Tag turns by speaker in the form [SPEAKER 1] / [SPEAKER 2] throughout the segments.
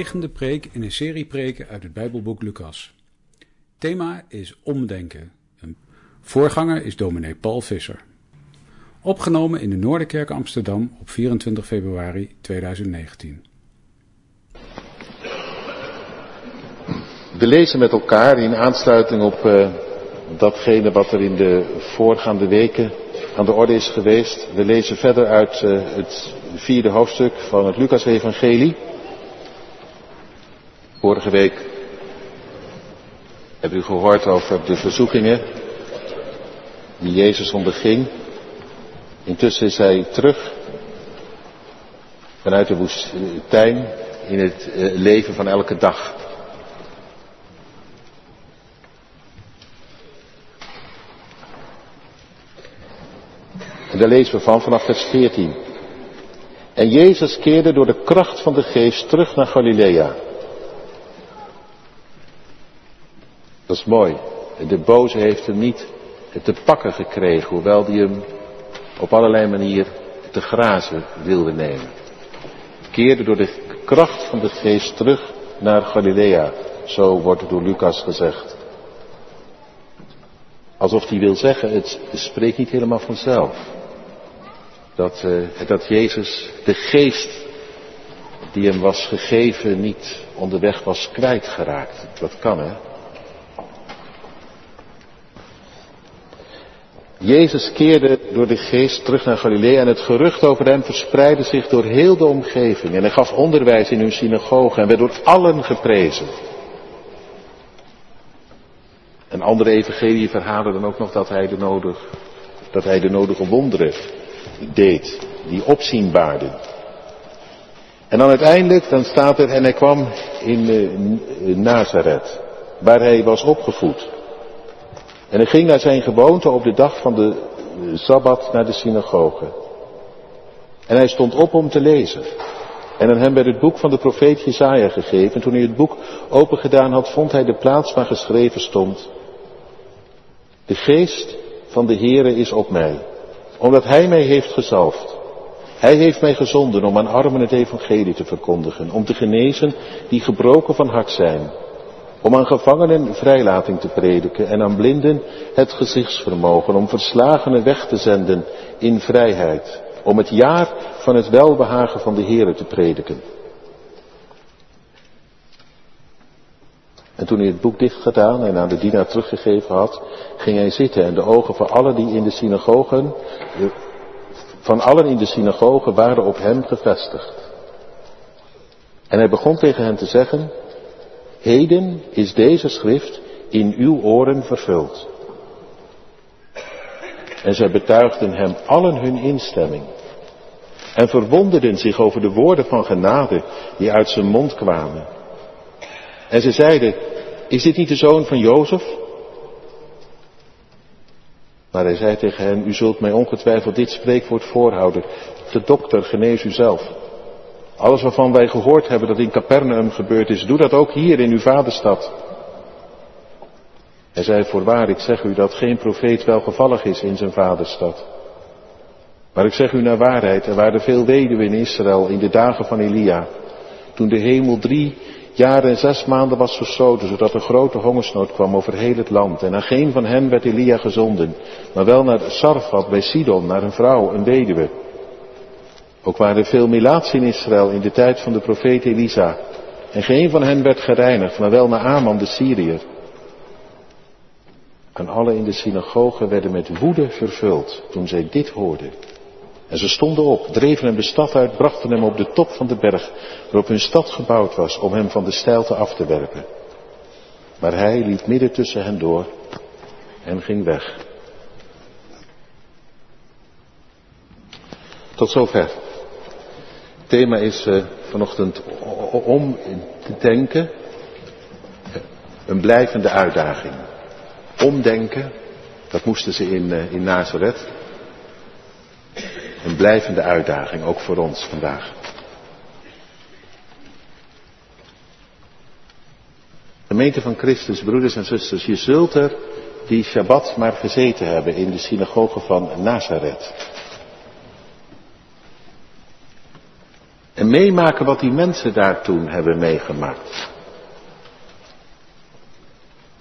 [SPEAKER 1] negende preek in een serie preken uit het Bijbelboek Lucas. Thema is omdenken. Een voorganger is dominee Paul Visser. Opgenomen in de Noorderkerk Amsterdam op 24 februari 2019.
[SPEAKER 2] We lezen met elkaar in aansluiting op uh, datgene wat er in de voorgaande weken aan de orde is geweest. We lezen verder uit uh, het vierde hoofdstuk van het Lucas-evangelie. Vorige week hebben u gehoord over de verzoekingen die Jezus onderging. Intussen is hij terug vanuit de woestijn in het leven van elke dag. En daar lezen we van vanaf vers 14. En Jezus keerde door de kracht van de geest terug naar Galilea. Dat is mooi. De boze heeft hem niet te pakken gekregen, hoewel hij hem op allerlei manieren te grazen wilde nemen. Keerde door de kracht van de geest terug naar Galilea. Zo wordt door Lucas gezegd. Alsof hij wil zeggen, het spreekt niet helemaal vanzelf. Dat, uh, dat Jezus de geest die hem was gegeven niet onderweg was kwijtgeraakt. Dat kan hè. Jezus keerde door de geest terug naar Galilea en het gerucht over hem verspreidde zich door heel de omgeving. En hij gaf onderwijs in hun synagoge en werd door allen geprezen. En andere evangelie verhalen dan ook nog dat hij de, dat hij de nodige wonderen deed, die opzien baarden. En dan uiteindelijk, dan staat er, en hij kwam in uh, Nazareth, waar hij was opgevoed. En hij ging naar zijn gewoonte op de dag van de Sabbat naar de synagoge. En hij stond op om te lezen. En aan hem werd het boek van de profeet Jezaja gegeven. En toen hij het boek opengedaan had, vond hij de plaats waar geschreven stond. De geest van de Heere is op mij, omdat hij mij heeft gezalfd. Hij heeft mij gezonden om aan armen het evangelie te verkondigen, om te genezen die gebroken van hart zijn, om aan gevangenen vrijlating te prediken en aan blinden het gezichtsvermogen, om verslagenen weg te zenden in vrijheid, om het jaar van het welbehagen van de Heere te prediken. En toen hij het boek dicht gedaan en aan de dienaar teruggegeven had, ging hij zitten en de ogen van allen die in de synagogen, van allen in de synagogen waren op hem gevestigd. En hij begon tegen hen te zeggen, Heden is deze schrift in uw oren vervuld. En zij betuigden hem allen hun instemming. En verwonderden zich over de woorden van genade die uit zijn mond kwamen. En ze zeiden, is dit niet de zoon van Jozef? Maar hij zei tegen hen, u zult mij ongetwijfeld dit spreekwoord voorhouden. De dokter genees u zelf. Alles waarvan wij gehoord hebben dat in Capernaum gebeurd is, doe dat ook hier in uw vaderstad. Hij zei, voorwaar, ik zeg u dat geen profeet welgevallig is in zijn vaderstad. Maar ik zeg u naar waarheid, er waren veel weduwen in Israël in de dagen van Elia, toen de hemel drie jaar en zes maanden was gesloten, zodat er grote hongersnood kwam over heel het land. En naar geen van hen werd Elia gezonden, maar wel naar Sarfat bij Sidon, naar een vrouw, een weduwe. Ook waren er veel Melaats in Israël in de tijd van de profeet Elisa. En geen van hen werd gereinigd, maar wel naar Aman de Syriër. En alle in de synagoge werden met woede vervuld toen zij dit hoorden. En ze stonden op, dreven hem de stad uit, brachten hem op de top van de berg, waarop hun stad gebouwd was, om hem van de steilte af te werpen. Maar hij liep midden tussen hen door en ging weg. Tot zover. Thema is uh, vanochtend om te denken, een blijvende uitdaging. Omdenken, dat moesten ze in, uh, in Nazareth. Een blijvende uitdaging, ook voor ons vandaag. Gemeente van Christus, broeders en zusters, je zult er die Shabbat maar gezeten hebben in de synagoge van Nazareth. En meemaken wat die mensen daar toen hebben meegemaakt.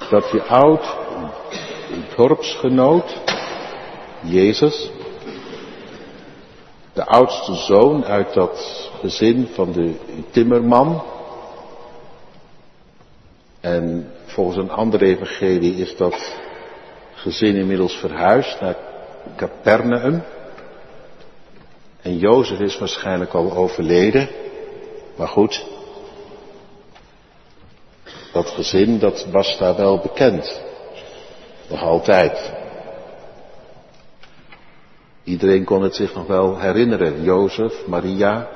[SPEAKER 2] Dat je oud dorpsgenoot, Jezus, de oudste zoon uit dat gezin van de timmerman. En volgens een andere evangelie is dat gezin inmiddels verhuisd naar Capernaum. En Jozef is waarschijnlijk al overleden. Maar goed, dat gezin dat was daar wel bekend. Nog altijd. Iedereen kon het zich nog wel herinneren. Jozef, Maria,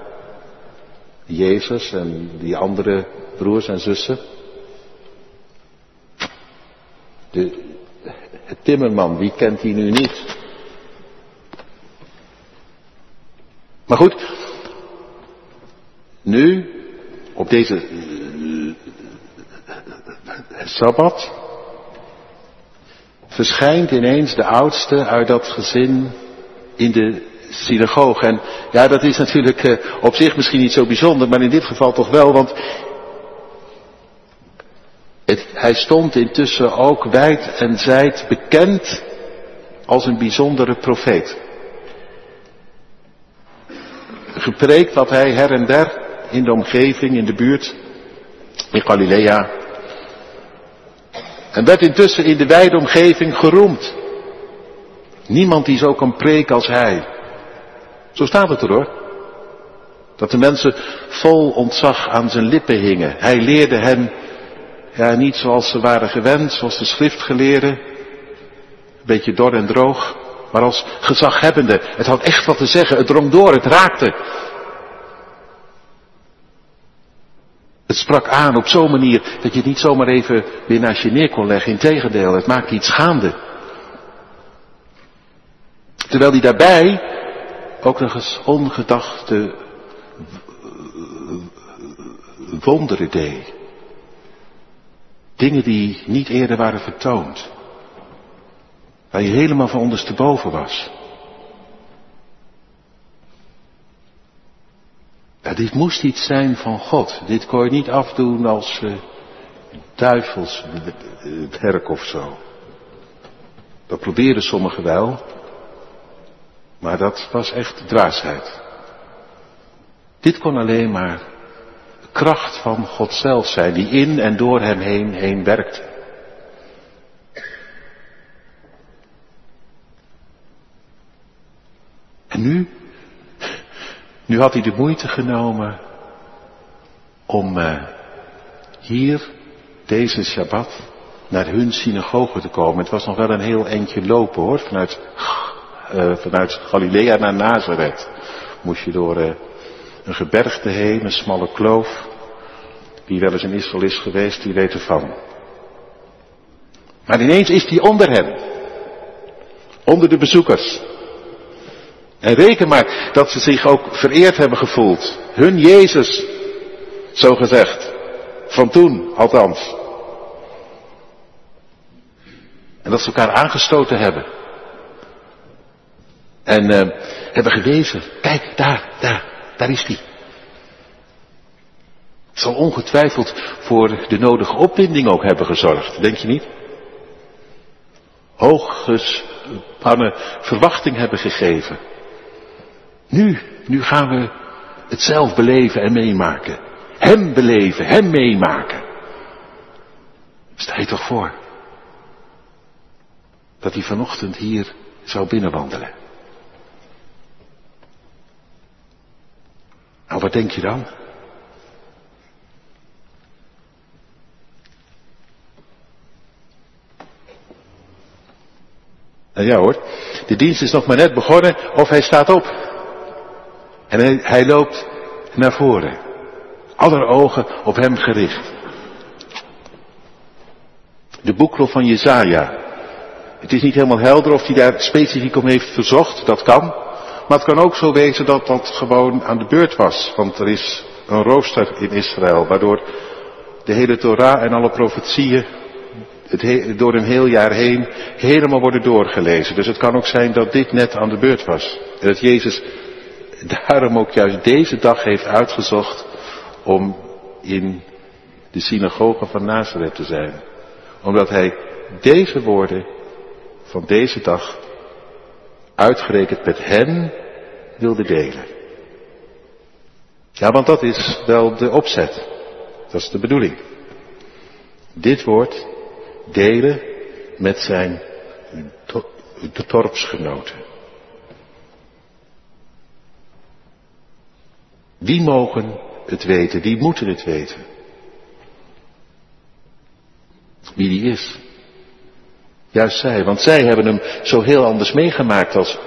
[SPEAKER 2] Jezus en die andere broers en zussen. De, het timmerman, wie kent die nu niet? Maar goed, nu, op deze uh, Sabbat, verschijnt ineens de oudste uit dat gezin in de synagoge. En ja, dat is natuurlijk uh, op zich misschien niet zo bijzonder, maar in dit geval toch wel, want hij stond intussen ook wijd en zijd bekend als een bijzondere profeet. Gepreekt had hij her en der in de omgeving, in de buurt, in Galilea. En werd intussen in de wijde omgeving geroemd. Niemand die zo kan preken als hij. Zo staat het er hoor. Dat de mensen vol ontzag aan zijn lippen hingen. Hij leerde hen, ja niet zoals ze waren gewend, zoals de schriftgeleerden. Een beetje dor en droog. Maar als gezaghebbende. Het had echt wat te zeggen. Het drong door, het raakte. Het sprak aan op zo'n manier dat je het niet zomaar even weer naast je neer kon leggen. Integendeel, het maakte iets gaande. Terwijl hij daarbij ook nog eens ongedachte wonderen deed. Dingen die niet eerder waren vertoond. Waar je helemaal van ondersteboven was. Dit moest iets zijn van God. Dit kon je niet afdoen als uh, duivels werk of zo. Dat probeerden sommigen wel. Maar dat was echt dwaasheid. Dit kon alleen maar kracht van God zelf zijn, die in en door hem heen, heen werkte. Nu, nu had hij de moeite genomen om uh, hier, deze Shabbat, naar hun synagoge te komen. Het was nog wel een heel eindje lopen hoor, vanuit uh, vanuit Galilea naar Nazareth. Moest je door uh, een gebergte heen, een smalle kloof. Wie wel eens in Israël is geweest, die weet ervan. Maar ineens is hij onder hen. Onder de bezoekers. En reken maar dat ze zich ook vereerd hebben gevoeld. Hun Jezus, zo gezegd. Van toen, althans. En dat ze elkaar aangestoten hebben. En uh, hebben gewezen, kijk daar, daar, daar is die. Het zal ongetwijfeld voor de nodige opwinding ook hebben gezorgd, denk je niet? Hooggespannen verwachting hebben gegeven. Nu, nu gaan we het zelf beleven en meemaken. Hem beleven, hem meemaken. Sta je toch voor? Dat hij vanochtend hier zou binnenwandelen. Nou, wat denk je dan? Nou ja hoor, de dienst is nog maar net begonnen of hij staat op. En hij, loopt naar voren. Aller ogen op hem gericht. De boekrol van Jezaja. Het is niet helemaal helder of hij daar specifiek om heeft verzocht, dat kan. Maar het kan ook zo wezen dat dat gewoon aan de beurt was. Want er is een rooster in Israël, waardoor de hele Torah en alle profetieën het door een heel jaar heen helemaal worden doorgelezen. Dus het kan ook zijn dat dit net aan de beurt was. En dat Jezus daarom ook juist deze dag heeft uitgezocht om in de synagoge van Nazareth te zijn. Omdat hij deze woorden van deze dag uitgerekend met hen wilde delen. Ja, want dat is wel de opzet. Dat is de bedoeling. Dit woord delen met zijn dorpsgenoten. Die mogen het weten, die moeten het weten. Wie die is. Juist zij, want zij hebben hem zo heel anders meegemaakt als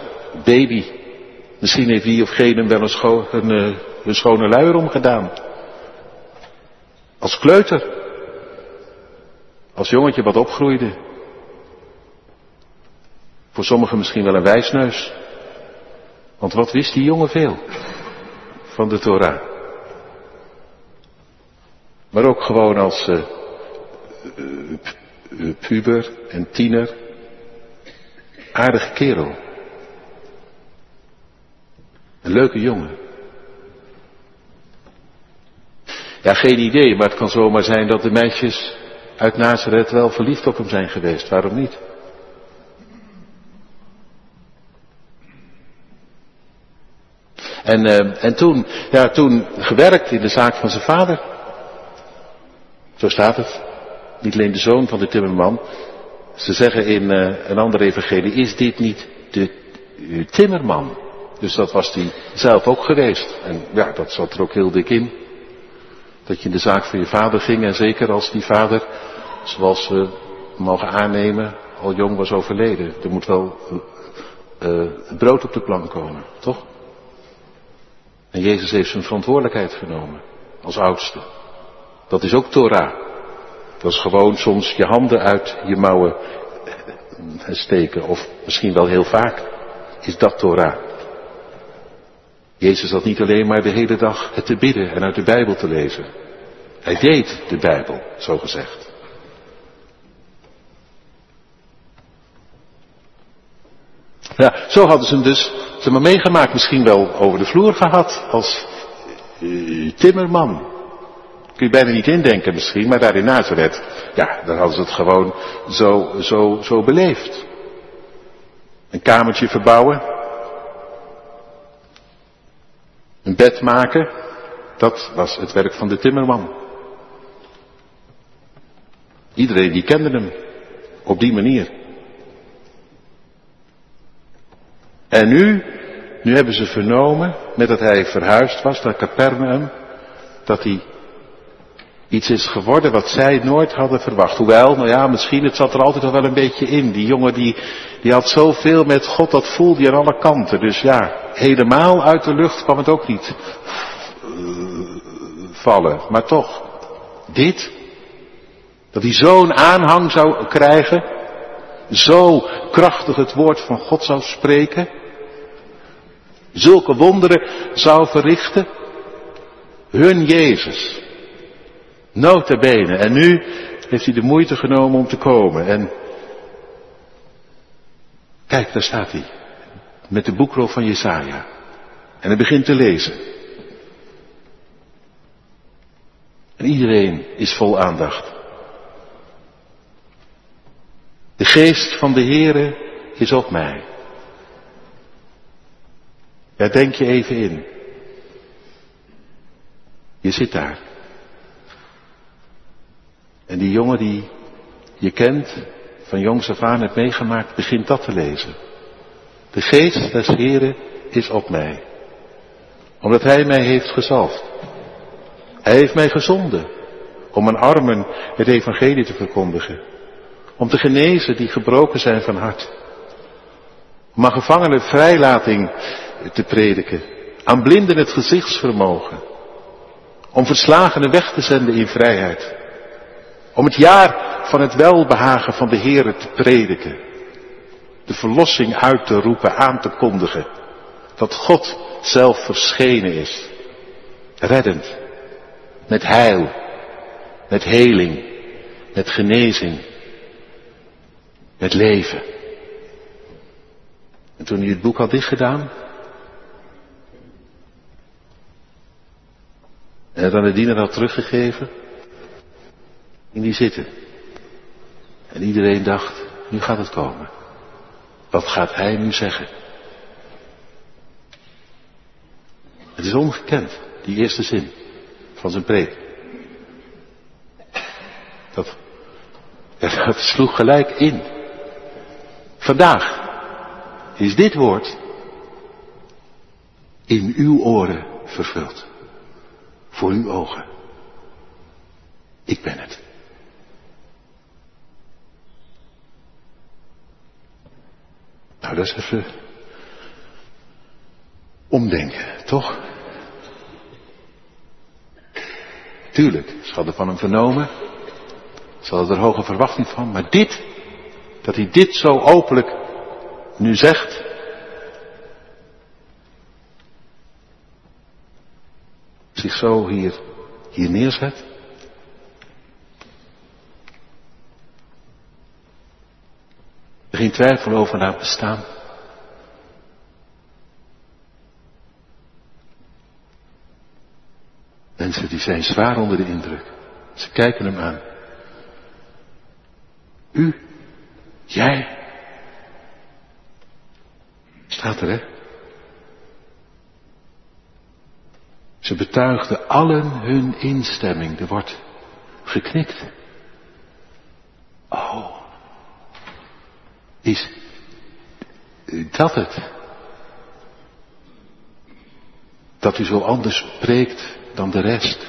[SPEAKER 2] baby. Misschien heeft wie of geen hem wel een, een, eh, een schone luier omgedaan. Als kleuter. Als jongetje wat opgroeide. Voor sommigen misschien wel een wijsneus. Want wat wist die jongen veel van de Torah? Maar ook gewoon als uh, uh, puber en tiener. Aardige kerel. Een leuke jongen. Ja, geen idee, maar het kan zomaar zijn dat de meisjes uit Nazareth wel verliefd op hem zijn geweest. Waarom niet? En, uh, en toen, ja, toen gewerkt in de zaak van zijn vader. Zo staat het. Niet alleen de zoon van de timmerman. Ze zeggen in uh, een andere evangelie, is dit niet de timmerman? Dus dat was hij zelf ook geweest. En ja, dat zat er ook heel dik in. Dat je in de zaak van je vader ging en zeker als die vader, zoals we mogen aannemen, al jong was overleden. Er moet wel uh, brood op de plank komen, toch? En Jezus heeft zijn verantwoordelijkheid genomen als oudste. Dat is ook Torah. Dat is gewoon soms je handen uit je mouwen steken. Of misschien wel heel vaak is dat Torah. Jezus had niet alleen maar de hele dag het te bidden en uit de Bijbel te lezen. Hij deed de Bijbel, zo gezegd. Ja, zo hadden ze hem dus ze maar meegemaakt, misschien wel over de vloer gehad als uh, timmerman. Kun je bijna niet indenken misschien, maar daar in Nazareth, ja, daar hadden ze het gewoon zo, zo, zo beleefd. Een kamertje verbouwen. Een bed maken. Dat was het werk van de timmerman. Iedereen die kende hem. Op die manier. En nu, nu hebben ze vernomen, met dat hij verhuisd was naar Capernaum, dat hij iets is geworden wat zij nooit hadden verwacht. Hoewel, nou ja, misschien, het zat er altijd al wel een beetje in. Die jongen die, die had zoveel met God, dat voelde hij aan alle kanten. Dus ja, helemaal uit de lucht kwam het ook niet vallen. Maar toch, dit, dat hij zo'n aanhang zou krijgen, zo krachtig het woord van God zou spreken, zulke wonderen zou verrichten, hun Jezus. Notabene. En nu heeft hij de moeite genomen om te komen. En kijk, daar staat hij. Met de boekrol van Jesaja. En hij begint te lezen. En iedereen is vol aandacht. De geest van de Heere is op mij. Ja, denk je even in. Je zit daar. En die jongen die je kent, van jongs af aan hebt meegemaakt, begint dat te lezen. De geest des Heren is op mij. Omdat Hij mij heeft gezalfd. Hij heeft mij gezonden om aan armen het evangelie te verkondigen. Om te genezen die gebroken zijn van hart. Om aan gevangenen vrijlating te prediken. Aan blinden het gezichtsvermogen. Om verslagenen weg te zenden in vrijheid. Om het jaar van het welbehagen van de Heere te prediken. De verlossing uit te roepen, aan te kondigen. Dat God zelf verschenen is. Reddend. Met heil. Met heling. Met genezing. Met leven. En toen hij het boek had dichtgedaan, En het aan de dienaar had teruggegeven. Ging die zitten. En iedereen dacht, nu gaat het komen. Wat gaat hij nu zeggen? Het is ongekend, die eerste zin van zijn preek. Dat, dat sloeg gelijk in. Vandaag is dit woord in uw oren vervuld. Voor uw ogen. Ik ben het. Nou, dat is even omdenken, toch? Tuurlijk, ze hadden van hem vernomen. Ze hadden er hoge verwachting van. Maar dit, dat hij dit zo openlijk nu zegt. Zich zo hier, hier neerzet. Er geen twijfel over laat bestaan. Mensen die zijn zwaar onder de indruk. Ze kijken hem aan. U, jij. Staat er, hè? Ze betuigden allen hun instemming. Er wordt geknikt. Oh. Is dat het? Dat u zo anders spreekt dan de rest.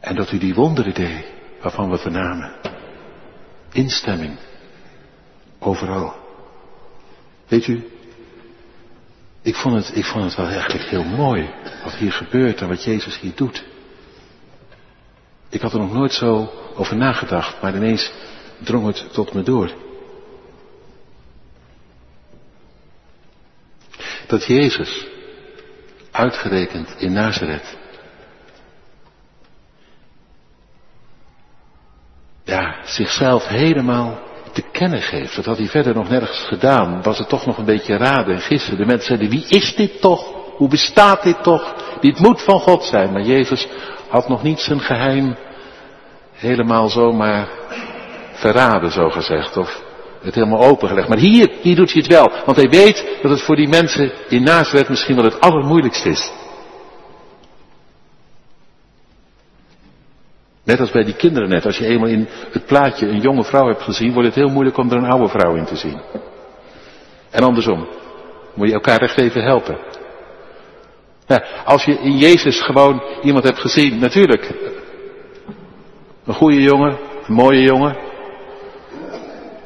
[SPEAKER 2] En dat u die wonderen deed waarvan we vernamen. Instemming. Overal. Weet u, ik vond het, ik vond het wel eigenlijk heel mooi wat hier gebeurt en wat Jezus hier doet. Ik had er nog nooit zo over nagedacht, maar ineens drong het tot me door. Dat Jezus, uitgerekend in Nazareth, ja, zichzelf helemaal te kennen geeft. Dat had hij verder nog nergens gedaan. Was het toch nog een beetje raden en gissen. De mensen zeiden, wie is dit toch? Hoe bestaat dit toch? Dit moet van God zijn. Maar Jezus had nog niet zijn geheim helemaal zomaar verraden, zo gezegd. Of het helemaal opengelegd. Maar hier, hier doet hij het wel. Want hij weet dat het voor die mensen in Nazareth misschien wel het allermoeilijkste is. Net als bij die kinderen net. Als je eenmaal in het plaatje een jonge vrouw hebt gezien, wordt het heel moeilijk om er een oude vrouw in te zien. En andersom. Moet je elkaar echt even helpen. Als je in Jezus gewoon iemand hebt gezien, natuurlijk. Een goede jongen, een mooie jongen.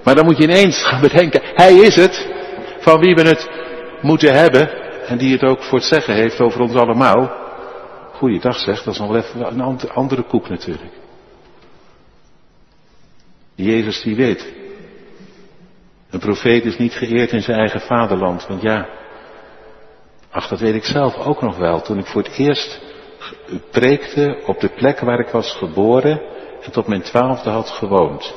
[SPEAKER 2] Maar dan moet je ineens gaan bedenken, hij is het van wie we het moeten hebben. En die het ook voor het zeggen heeft over ons allemaal. Goeiedag zegt, dat is nog wel even een andere koek natuurlijk. Jezus die weet. Een profeet is niet geëerd in zijn eigen vaderland. Want ja, ach dat weet ik zelf ook nog wel. Toen ik voor het eerst preekte op de plek waar ik was geboren en tot mijn twaalfde had gewoond.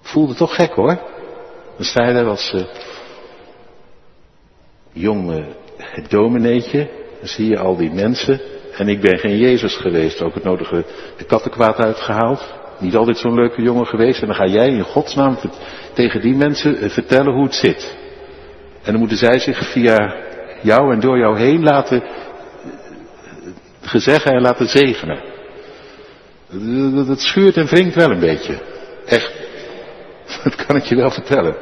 [SPEAKER 2] Voelde toch gek hoor. Dan sta je daar als jonge domineetje dan zie je al die mensen. En ik ben geen Jezus geweest. Ook het nodige de kattenkwaad uitgehaald. Niet altijd zo'n leuke jongen geweest. En dan ga jij in godsnaam tegen die mensen eh, vertellen hoe het zit. En dan moeten zij zich via jou en door jou heen laten eh, gezeggen en laten zegenen. Dat schuurt en wringt wel een beetje. Echt. Dat kan ik je wel vertellen.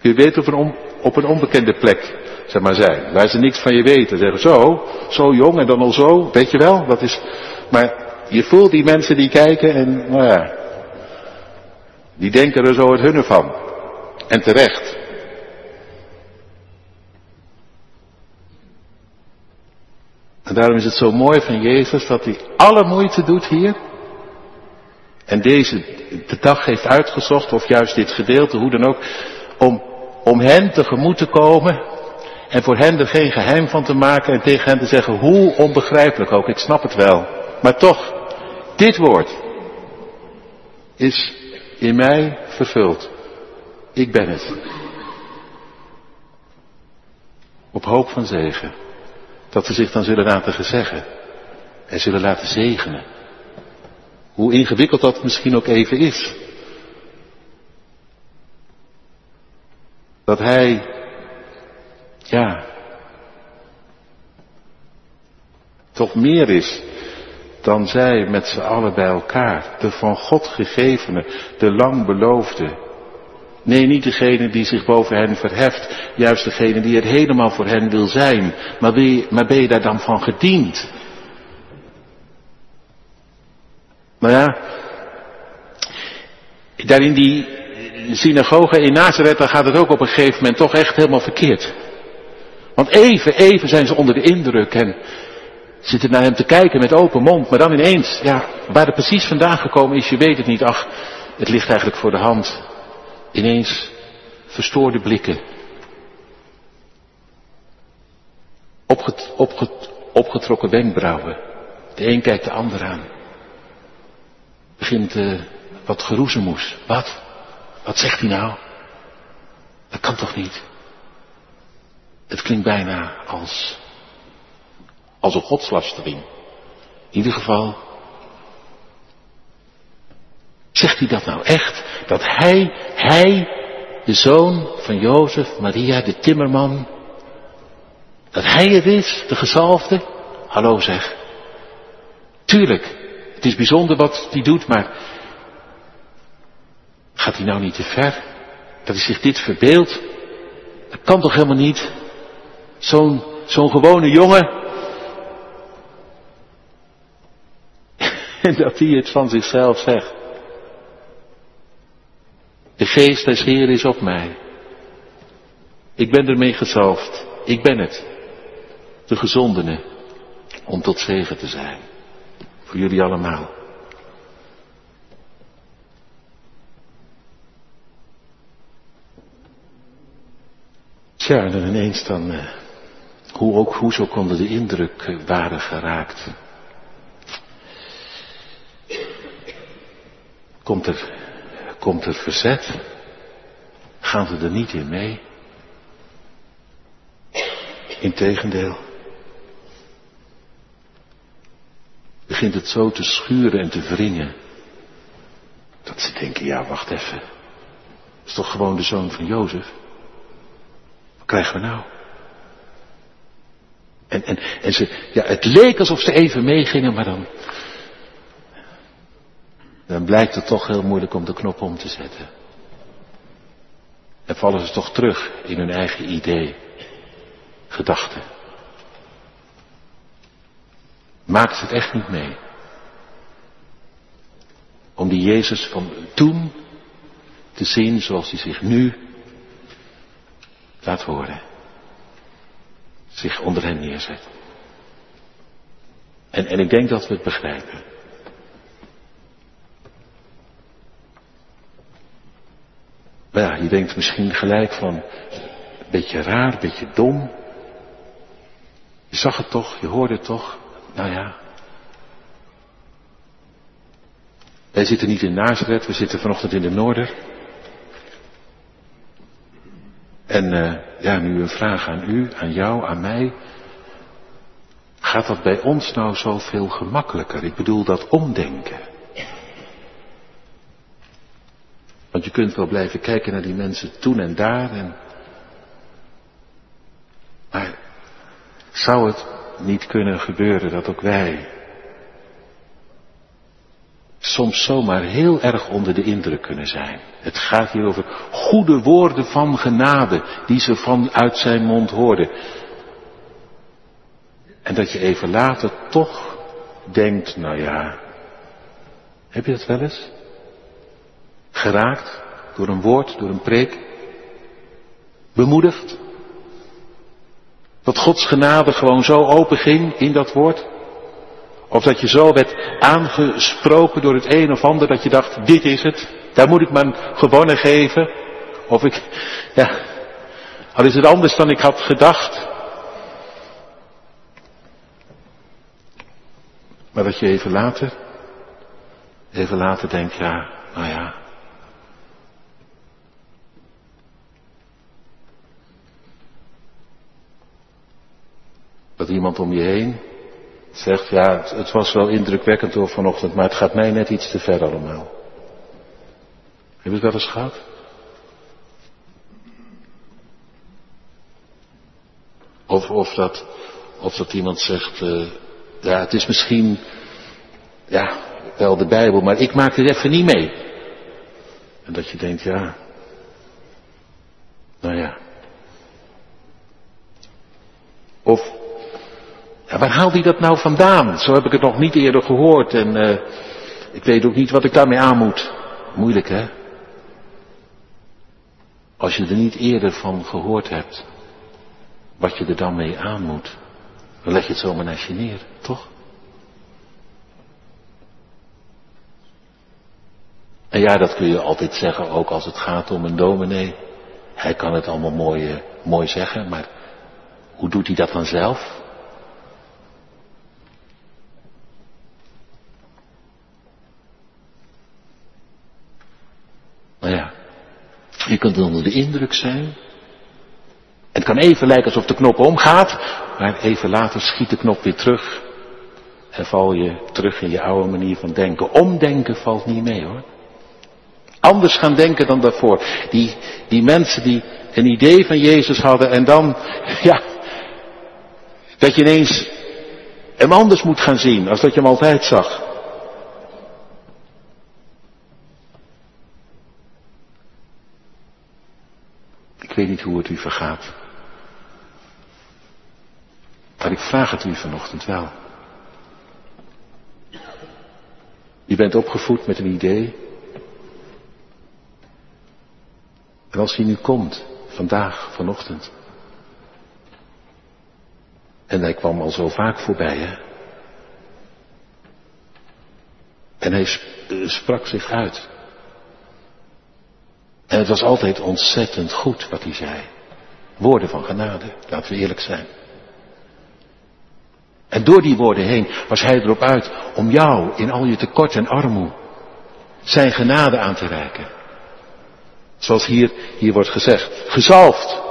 [SPEAKER 2] Je weten op op een onbekende plek maar zijn. Waar ze niks van je weten. Zeggen zo, zo jong en dan al zo, weet je wel. Dat is, maar je voelt die mensen die kijken en, nou ja, die denken er zo het hunne van. En terecht. En daarom is het zo mooi van Jezus dat hij alle moeite doet hier. En deze de dag heeft uitgezocht, of juist dit gedeelte, hoe dan ook, om, om hen tegemoet te komen en voor hen er geen geheim van te maken en tegen hen te zeggen, hoe onbegrijpelijk ook, ik snap het wel. Maar toch, dit woord is in mij vervuld. Ik ben het. Op hoop van zegen. dat ze zich dan zullen laten gezeggen en zullen laten zegenen. Hoe ingewikkeld dat misschien ook even is. Dat hij, ja, toch meer is dan zij met z'n allen bij elkaar. De van God gegevene, de lang beloofde. Nee, niet degene die zich boven hen verheft, juist degene die er helemaal voor hen wil zijn. Maar, je, maar ben je daar dan van gediend? Maar ja, daar in die synagoge in Nazareth, daar gaat het ook op een gegeven moment toch echt helemaal verkeerd. Want even, even zijn ze onder de indruk en zitten naar hem te kijken met open mond, maar dan ineens, ja, waar het precies vandaan gekomen is, je weet het niet. Ach, het ligt eigenlijk voor de hand. Ineens verstoorde blikken. Opget, opget, opgetrokken wenkbrauwen. De een kijkt de ander aan. Begint uh, wat geroezemoes. Wat? Wat zegt hij nou? Dat kan toch niet? Het klinkt bijna als als een godslastering. In ieder geval, zegt hij dat nou echt? Dat hij, hij, de zoon van Jozef, Maria, de timmerman, dat hij het is, de gezalfde? Hallo zeg. Tuurlijk, het is bijzonder wat hij doet, maar gaat hij nou niet te ver? Dat hij zich dit verbeeldt? Dat kan toch helemaal niet? Zo'n, zo'n gewone jongen, En dat hij het van zichzelf zegt. De geest des Heer is op mij. Ik ben ermee gezalfd. Ik ben het. De gezondene. Om tot zegen te zijn. Voor jullie allemaal. Tja, en ineens dan, uh, hoe ook, hoe zo konden de indruk waren geraakt. Komt er, komt er verzet? Gaan ze er niet in mee? Integendeel. Begint het zo te schuren en te wringen. Dat ze denken, ja wacht even. Is toch gewoon de zoon van Jozef? Wat krijgen we nou? En, en, en ze, ja, het leek alsof ze even meegingen, maar dan, dan blijkt het toch heel moeilijk om de knop om te zetten. En vallen ze toch terug in hun eigen idee, gedachten. Maakt het echt niet mee. Om die Jezus van toen te zien zoals hij zich nu laat horen. Zich onder hen neerzet. En, en ik denk dat we het begrijpen. Maar ja, je denkt misschien gelijk van, een beetje raar, een beetje dom. Je zag het toch, je hoorde het toch. Nou ja. Wij zitten niet in Nazareth, we zitten vanochtend in de Noorder. En uh, ja, nu een vraag aan u, aan jou, aan mij. Gaat dat bij ons nou zoveel gemakkelijker? Ik bedoel dat omdenken. Want je kunt wel blijven kijken naar die mensen toen en daar. En... Maar zou het niet kunnen gebeuren dat ook wij soms zomaar heel erg onder de indruk kunnen zijn. Het gaat hier over goede woorden van genade die ze vanuit zijn mond hoorden. En dat je even later toch denkt, nou ja, heb je dat wel eens? Geraakt door een woord, door een preek. Bemoedigd. Dat Gods genade gewoon zo open ging in dat woord. Of dat je zo werd aangesproken door het een of ander dat je dacht, dit is het. Daar moet ik mijn gewonnen geven. Of ik, ja, al is het anders dan ik had gedacht. Maar dat je even later, even later denkt, ja, nou ja, Dat iemand om je heen zegt, ja, het, was wel indrukwekkend hoor vanochtend, maar het gaat mij net iets te ver allemaal. Heb je het wel eens gehad? Of, of, dat, of dat iemand zegt, uh, ja, het is misschien, ja, wel de Bijbel, maar ik maak er even niet mee. En dat je denkt, ja, nou ja. Of, ja, waar haalt hij dat nou vandaan? Zo heb ik het nog niet eerder gehoord en uh, ik weet ook niet wat ik daarmee aan moet. Moeilijk hè? Als je er niet eerder van gehoord hebt, wat je er dan mee aan moet, dan leg je het zomaar naast je neer, toch? En ja, dat kun je altijd zeggen, ook als het gaat om een dominee. Hij kan het allemaal mooi, mooi zeggen, maar hoe doet hij dat dan zelf? Nou ja, je kunt onder de indruk zijn. Het kan even lijken alsof de knop omgaat, maar even later schiet de knop weer terug. En val je terug in je oude manier van denken. Omdenken valt niet mee hoor. Anders gaan denken dan daarvoor. Die, die mensen die een idee van Jezus hadden en dan, ja, dat je ineens hem anders moet gaan zien als dat je hem altijd zag. Weet niet hoe het u vergaat. Maar ik vraag het u vanochtend wel. Je bent opgevoed met een idee. En als hij nu komt, vandaag, vanochtend. En hij kwam al zo vaak voorbij, hè. En hij sprak zich uit. En het was altijd ontzettend goed wat hij zei. Woorden van genade, laten we eerlijk zijn. En door die woorden heen was hij erop uit om jou in al je tekort en armoe zijn genade aan te reiken. Zoals hier, hier wordt gezegd. Gezalfd.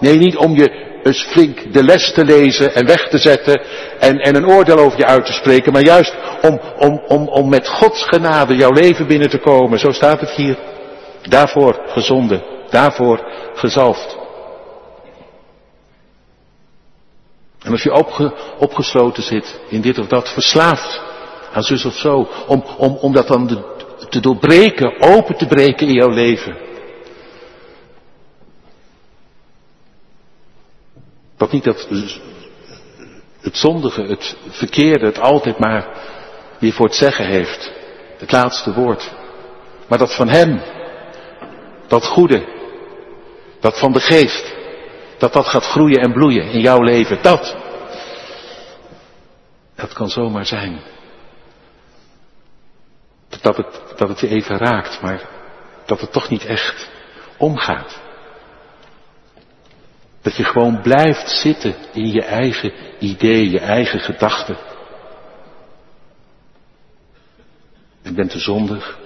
[SPEAKER 2] Nee, niet om je eens flink de les te lezen en weg te zetten en, en een oordeel over je uit te spreken, maar juist om, om, om, om met Gods genade jouw leven binnen te komen. Zo staat het hier. Daarvoor gezonden, daarvoor gezalfd. En als je opge, opgesloten zit in dit of dat, verslaafd aan zus of zo, om, om, dat dan te doorbreken, open te breken in jouw leven. Dat niet dat het zondige, het verkeerde, het altijd maar weer voor het zeggen heeft. Het laatste woord. Maar dat van hem, dat goede, dat van de geest, dat dat gaat groeien en bloeien in jouw leven. Dat, dat kan zomaar zijn. Dat het, dat je even raakt, maar dat het toch niet echt omgaat. Dat je gewoon blijft zitten in je eigen idee, je eigen gedachten. Ik ben te zondig.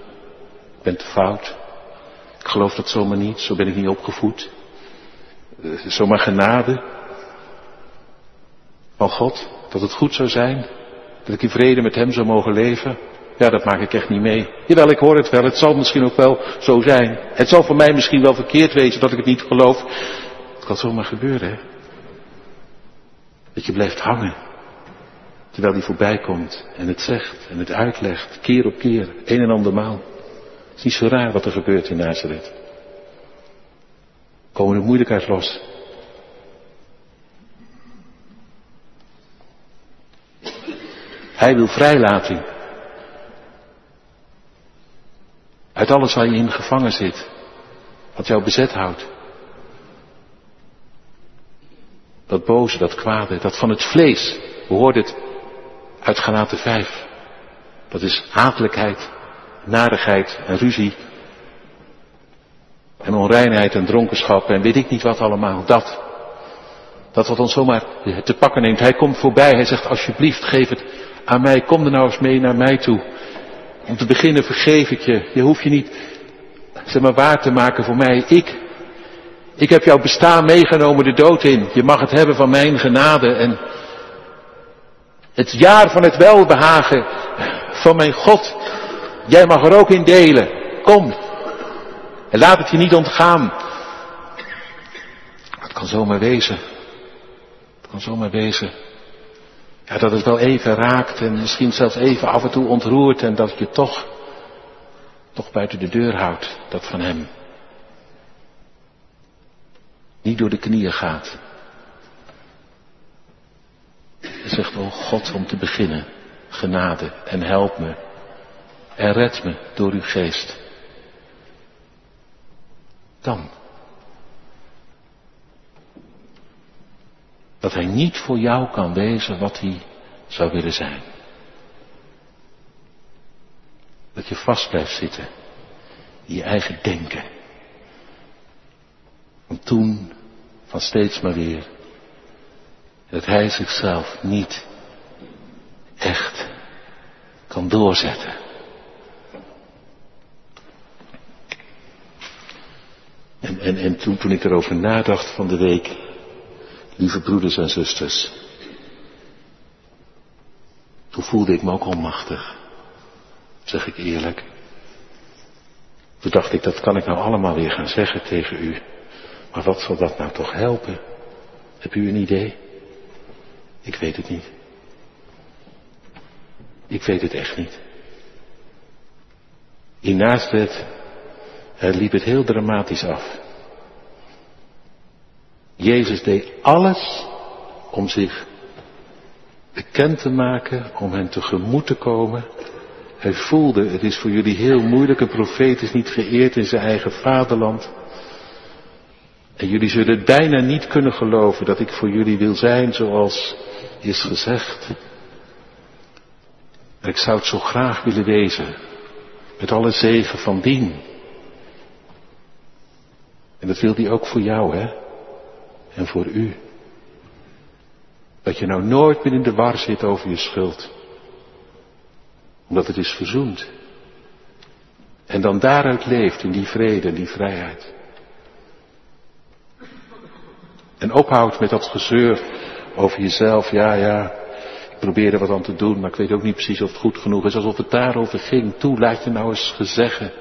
[SPEAKER 2] Ik ben te fout. Geloof dat zomaar niet. Zo ben ik niet opgevoed. Uh, zomaar genade van God. Dat het goed zou zijn. Dat ik in vrede met Hem zou mogen leven. Ja, dat maak ik echt niet mee. Jawel, ik hoor het wel. Het zal misschien ook wel zo zijn. Het zal voor mij misschien wel verkeerd wezen dat ik het niet geloof. Het kan zomaar gebeuren, hè. Dat je blijft hangen. Terwijl hij voorbij komt en het zegt en het uitlegt, keer op keer, een en ander maal. Het is niet zo raar wat er gebeurt in Nazareth. Komen de moeilijkheid los. Hij wil vrijlating. Uit alles waar je in gevangen zit. Wat jou bezet houdt. Dat boze, dat kwade, dat van het vlees. We het uit Galaten 5. Dat is hatelijkheid, narigheid en ruzie. En onreinheid en dronkenschap en weet ik niet wat allemaal. Dat. Dat wat ons zomaar te pakken neemt. Hij komt voorbij. Hij zegt alsjeblieft geef het aan mij. Kom er nou eens mee naar mij toe. Om te beginnen vergeef ik je. Je hoeft je niet zeg maar waar te maken voor mij. Ik. Ik heb jouw bestaan meegenomen de dood in. Je mag het hebben van mijn genade. En Het jaar van het welbehagen van mijn God. Jij mag er ook in delen. Kom. En laat het je niet ontgaan. Het kan zomaar wezen. Het kan zomaar wezen. Ja, dat het wel even raakt en misschien zelfs even af en toe ontroert en dat je toch, toch buiten de deur houdt, dat van hem. Niet door de knieën gaat. Je zegt, oh God, om te beginnen, genade en help me en red me door uw geest. Dan. Dat hij niet voor jou kan wezen wat hij zou willen zijn. Dat je vast blijft zitten in je eigen denken. Van toen, van steeds maar weer. Dat hij zichzelf niet echt kan doorzetten. En, en, en toen, ik erover nadacht van de week, lieve broeders en zusters, toen voelde ik me ook onmachtig, zeg ik eerlijk. Toen dacht ik, dat kan ik nou allemaal weer gaan zeggen tegen u. Maar wat zal dat nou toch helpen? Heb u een idee? Ik weet het niet. Ik weet het echt niet. In Nazareth liep het heel dramatisch af. Jezus deed alles om zich bekend te maken, om hen tegemoet te komen. Hij voelde, het is voor jullie heel moeilijk, een profeet is niet geëerd in zijn eigen vaderland. En jullie zullen bijna niet kunnen geloven dat ik voor jullie wil zijn zoals is gezegd. Maar ik zou het zo graag willen wezen, met alle zegen van dien. En dat wil hij ook voor jou, hè? En voor u. Dat je nou nooit meer in de war zit over je schuld. Omdat het is verzoend. En dan daaruit leeft in die vrede en die vrijheid. En ophoudt met dat gezeur over jezelf. Ja, ja, ik probeer er wat aan te doen, maar ik weet ook niet precies of het goed genoeg is. Alsof het daarover ging. Toe, laat je nou eens gezeggen.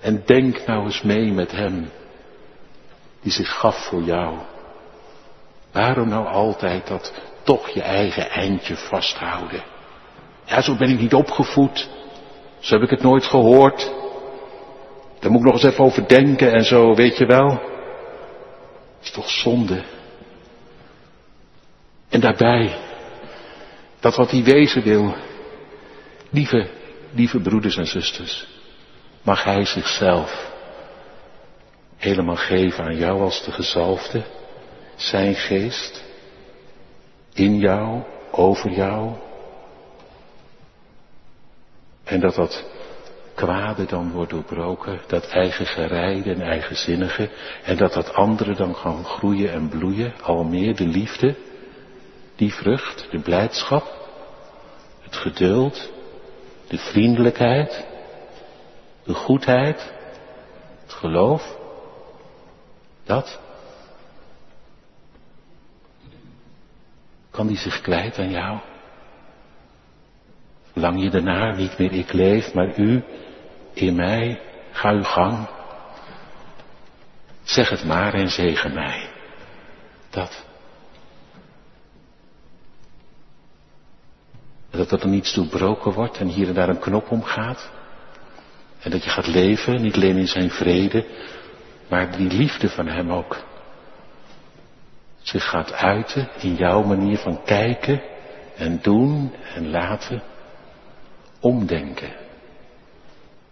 [SPEAKER 2] En denk nou eens mee met hem. Die zich gaf voor jou. Waarom nou altijd dat toch je eigen eindje vasthouden? Ja, zo ben ik niet opgevoed. Zo heb ik het nooit gehoord. Daar moet ik nog eens even over denken en zo, weet je wel. is toch zonde. En daarbij, dat wat hij wezen wil, lieve, lieve broeders en zusters, mag hij zichzelf helemaal geven aan jou als de gezalfde zijn geest in jou, over jou. En dat dat kwade dan wordt doorbroken, dat eigen gerijde en eigenzinnige, en dat dat andere dan gaan groeien en bloeien, al meer de liefde, die vrucht, de blijdschap, het geduld, de vriendelijkheid, de goedheid, het geloof, dat Kan die zich kwijt aan jou? Verlang je daarna niet meer ik leef, maar u in mij, ga uw gang. Zeg het maar en zegen mij. Dat. Dat er dan iets doorbroken wordt en hier en daar een knop omgaat. En dat je gaat leven, niet alleen in zijn vrede, maar die liefde van hem ook zich gaat uiten in jouw manier van kijken en doen en laten, omdenken.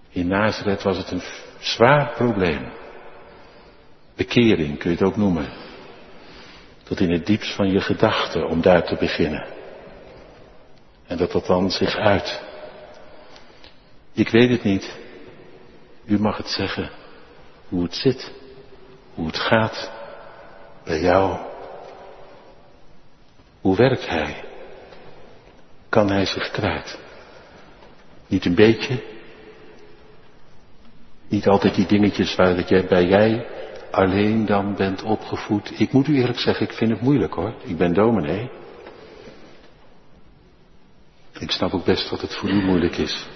[SPEAKER 2] In Nazareth was het een zwaar probleem. Bekering kun je het ook noemen. Tot in het diepst van je gedachten om daar te beginnen. En dat dat dan zich uit. Ik weet het niet. U mag het zeggen. Hoe het zit. Hoe het gaat. Bij jou. Hoe werkt hij? Kan hij zich kwijt? Niet een beetje? Niet altijd die dingetjes waar dat jij, bij jij alleen dan bent opgevoed. Ik moet u eerlijk zeggen, ik vind het moeilijk hoor. Ik ben dominee. Ik snap ook best dat het voor u moeilijk is.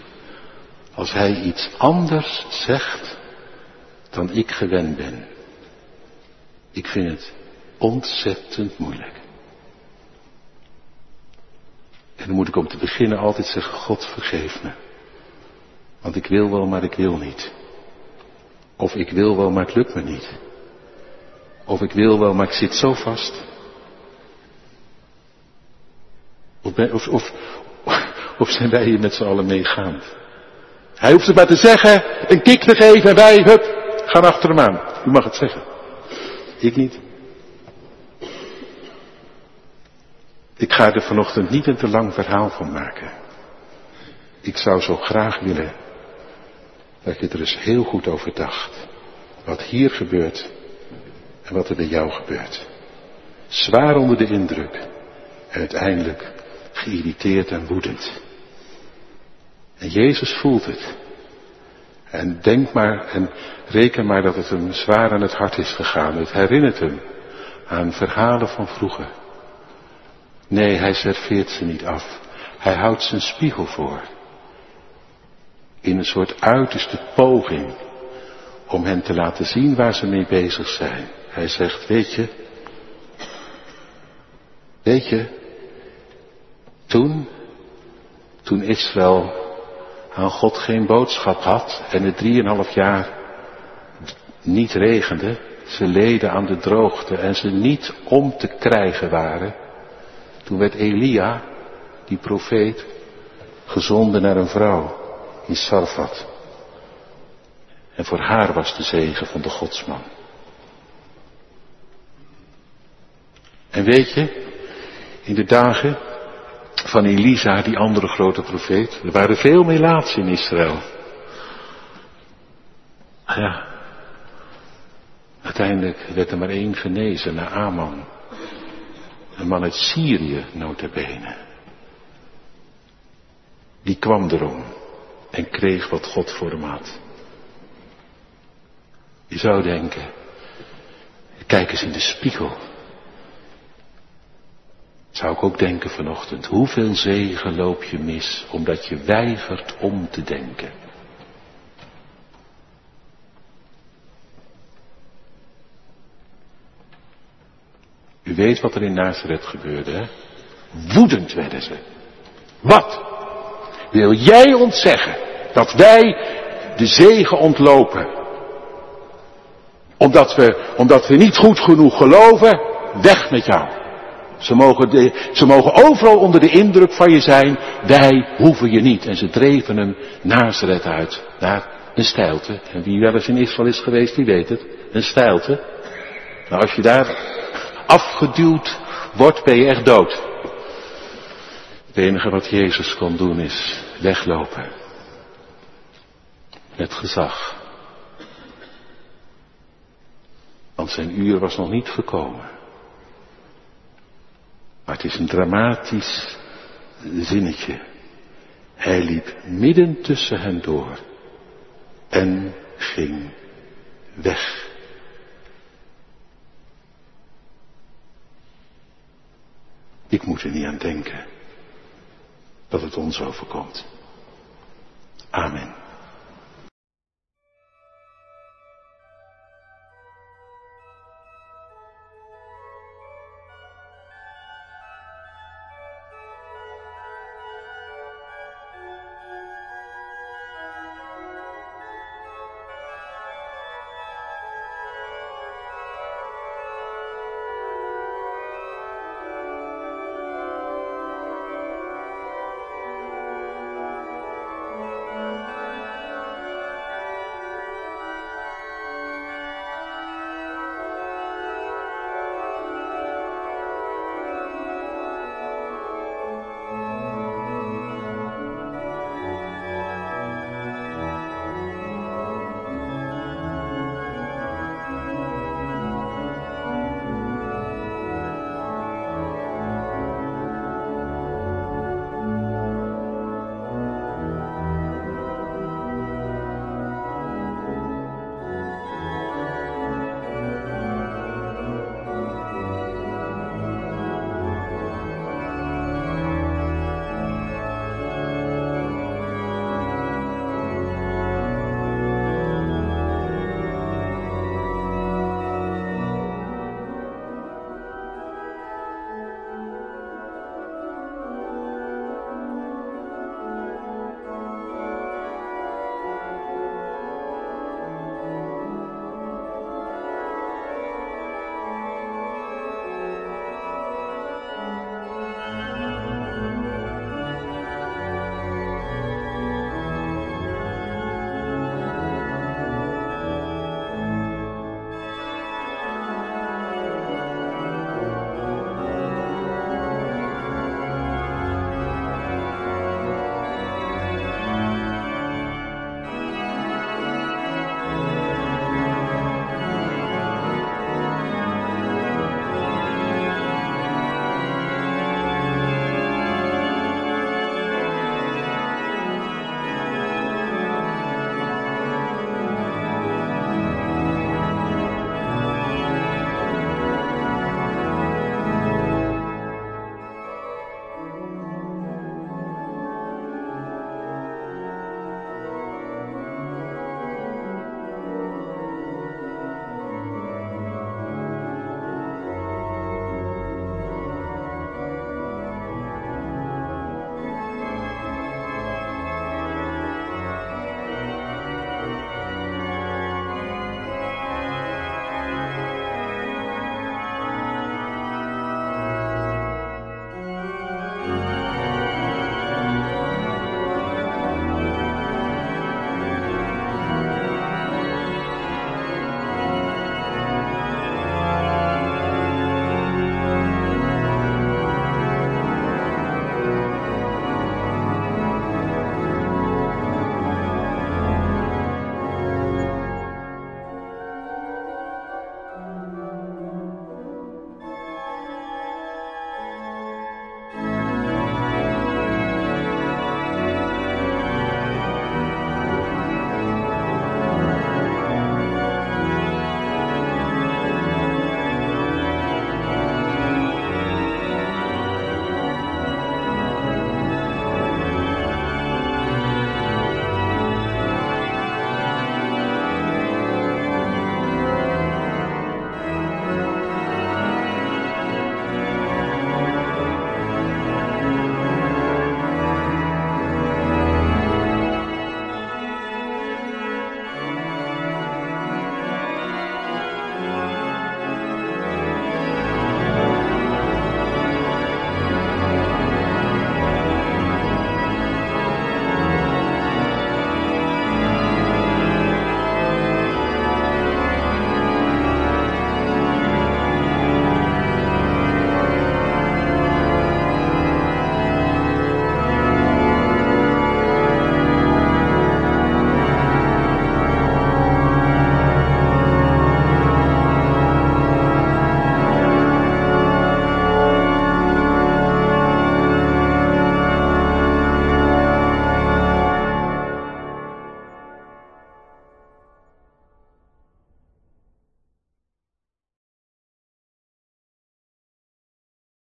[SPEAKER 2] Als hij iets anders zegt dan ik gewend ben. Ik vind het ontzettend moeilijk. En dan moet ik om te beginnen altijd zeggen, God vergeef me. Want ik wil wel, maar ik wil niet. Of ik wil wel, maar het lukt me niet. Of ik wil wel, maar ik zit zo vast. Of, of, of, of zijn wij hier met z'n allen meegaand? Hij hoeft het maar te zeggen, een kik te geven en wij, hup, gaan achter hem aan. U mag het zeggen. Ik niet. Ik ga er vanochtend niet een te lang verhaal van maken. Ik zou zo graag willen dat je er eens heel goed over dacht. Wat hier gebeurt en wat er bij jou gebeurt. Zwaar onder de indruk en uiteindelijk geïrriteerd en woedend. En Jezus voelt het. En denk maar en reken maar dat het hem zwaar aan het hart is gegaan. Het herinnert hem aan verhalen van vroeger. Nee, hij serveert ze niet af. Hij houdt zijn spiegel voor. In een soort uiterste poging om hen te laten zien waar ze mee bezig zijn. Hij zegt, weet je, weet je, toen, toen Israël aan God geen boodschap had en het drieënhalf jaar niet regende, ze leden aan de droogte en ze niet om te krijgen waren, toen werd Elia, die profeet, gezonden naar een vrouw in Sarfat. En voor haar was de zegen van de godsman. En weet je, in de dagen van Elisa, die andere grote profeet, er waren veel melaatsen in Israël. Ah ja, uiteindelijk werd er maar één genezen, naar Aman. Een man uit Syrië, notabene. Die kwam erom en kreeg wat God voor hem had. Je zou denken, kijk eens in de spiegel. Zou ik ook denken vanochtend, hoeveel zegen loop je mis omdat je weigert om te denken. U weet wat er in Nazareth gebeurde, hè? Woedend werden ze. Wat? Wil jij ons zeggen dat wij de zegen ontlopen? Omdat we, omdat we niet goed genoeg geloven? Weg met jou. Ze mogen, ze mogen overal onder de indruk van je zijn. Wij hoeven je niet. En ze dreven hem Nazareth uit. Naar een stijlte. En wie wel eens in Israël is geweest, die weet het. Een stijlte. Nou, als je daar afgeduwd wordt, ben je echt dood. Het enige wat Jezus kon doen is weglopen. Met gezag. Want zijn uur was nog niet gekomen. Maar het is een dramatisch zinnetje. Hij liep midden tussen hen door en ging weg. Ik moet er niet aan denken dat het ons overkomt. Amen.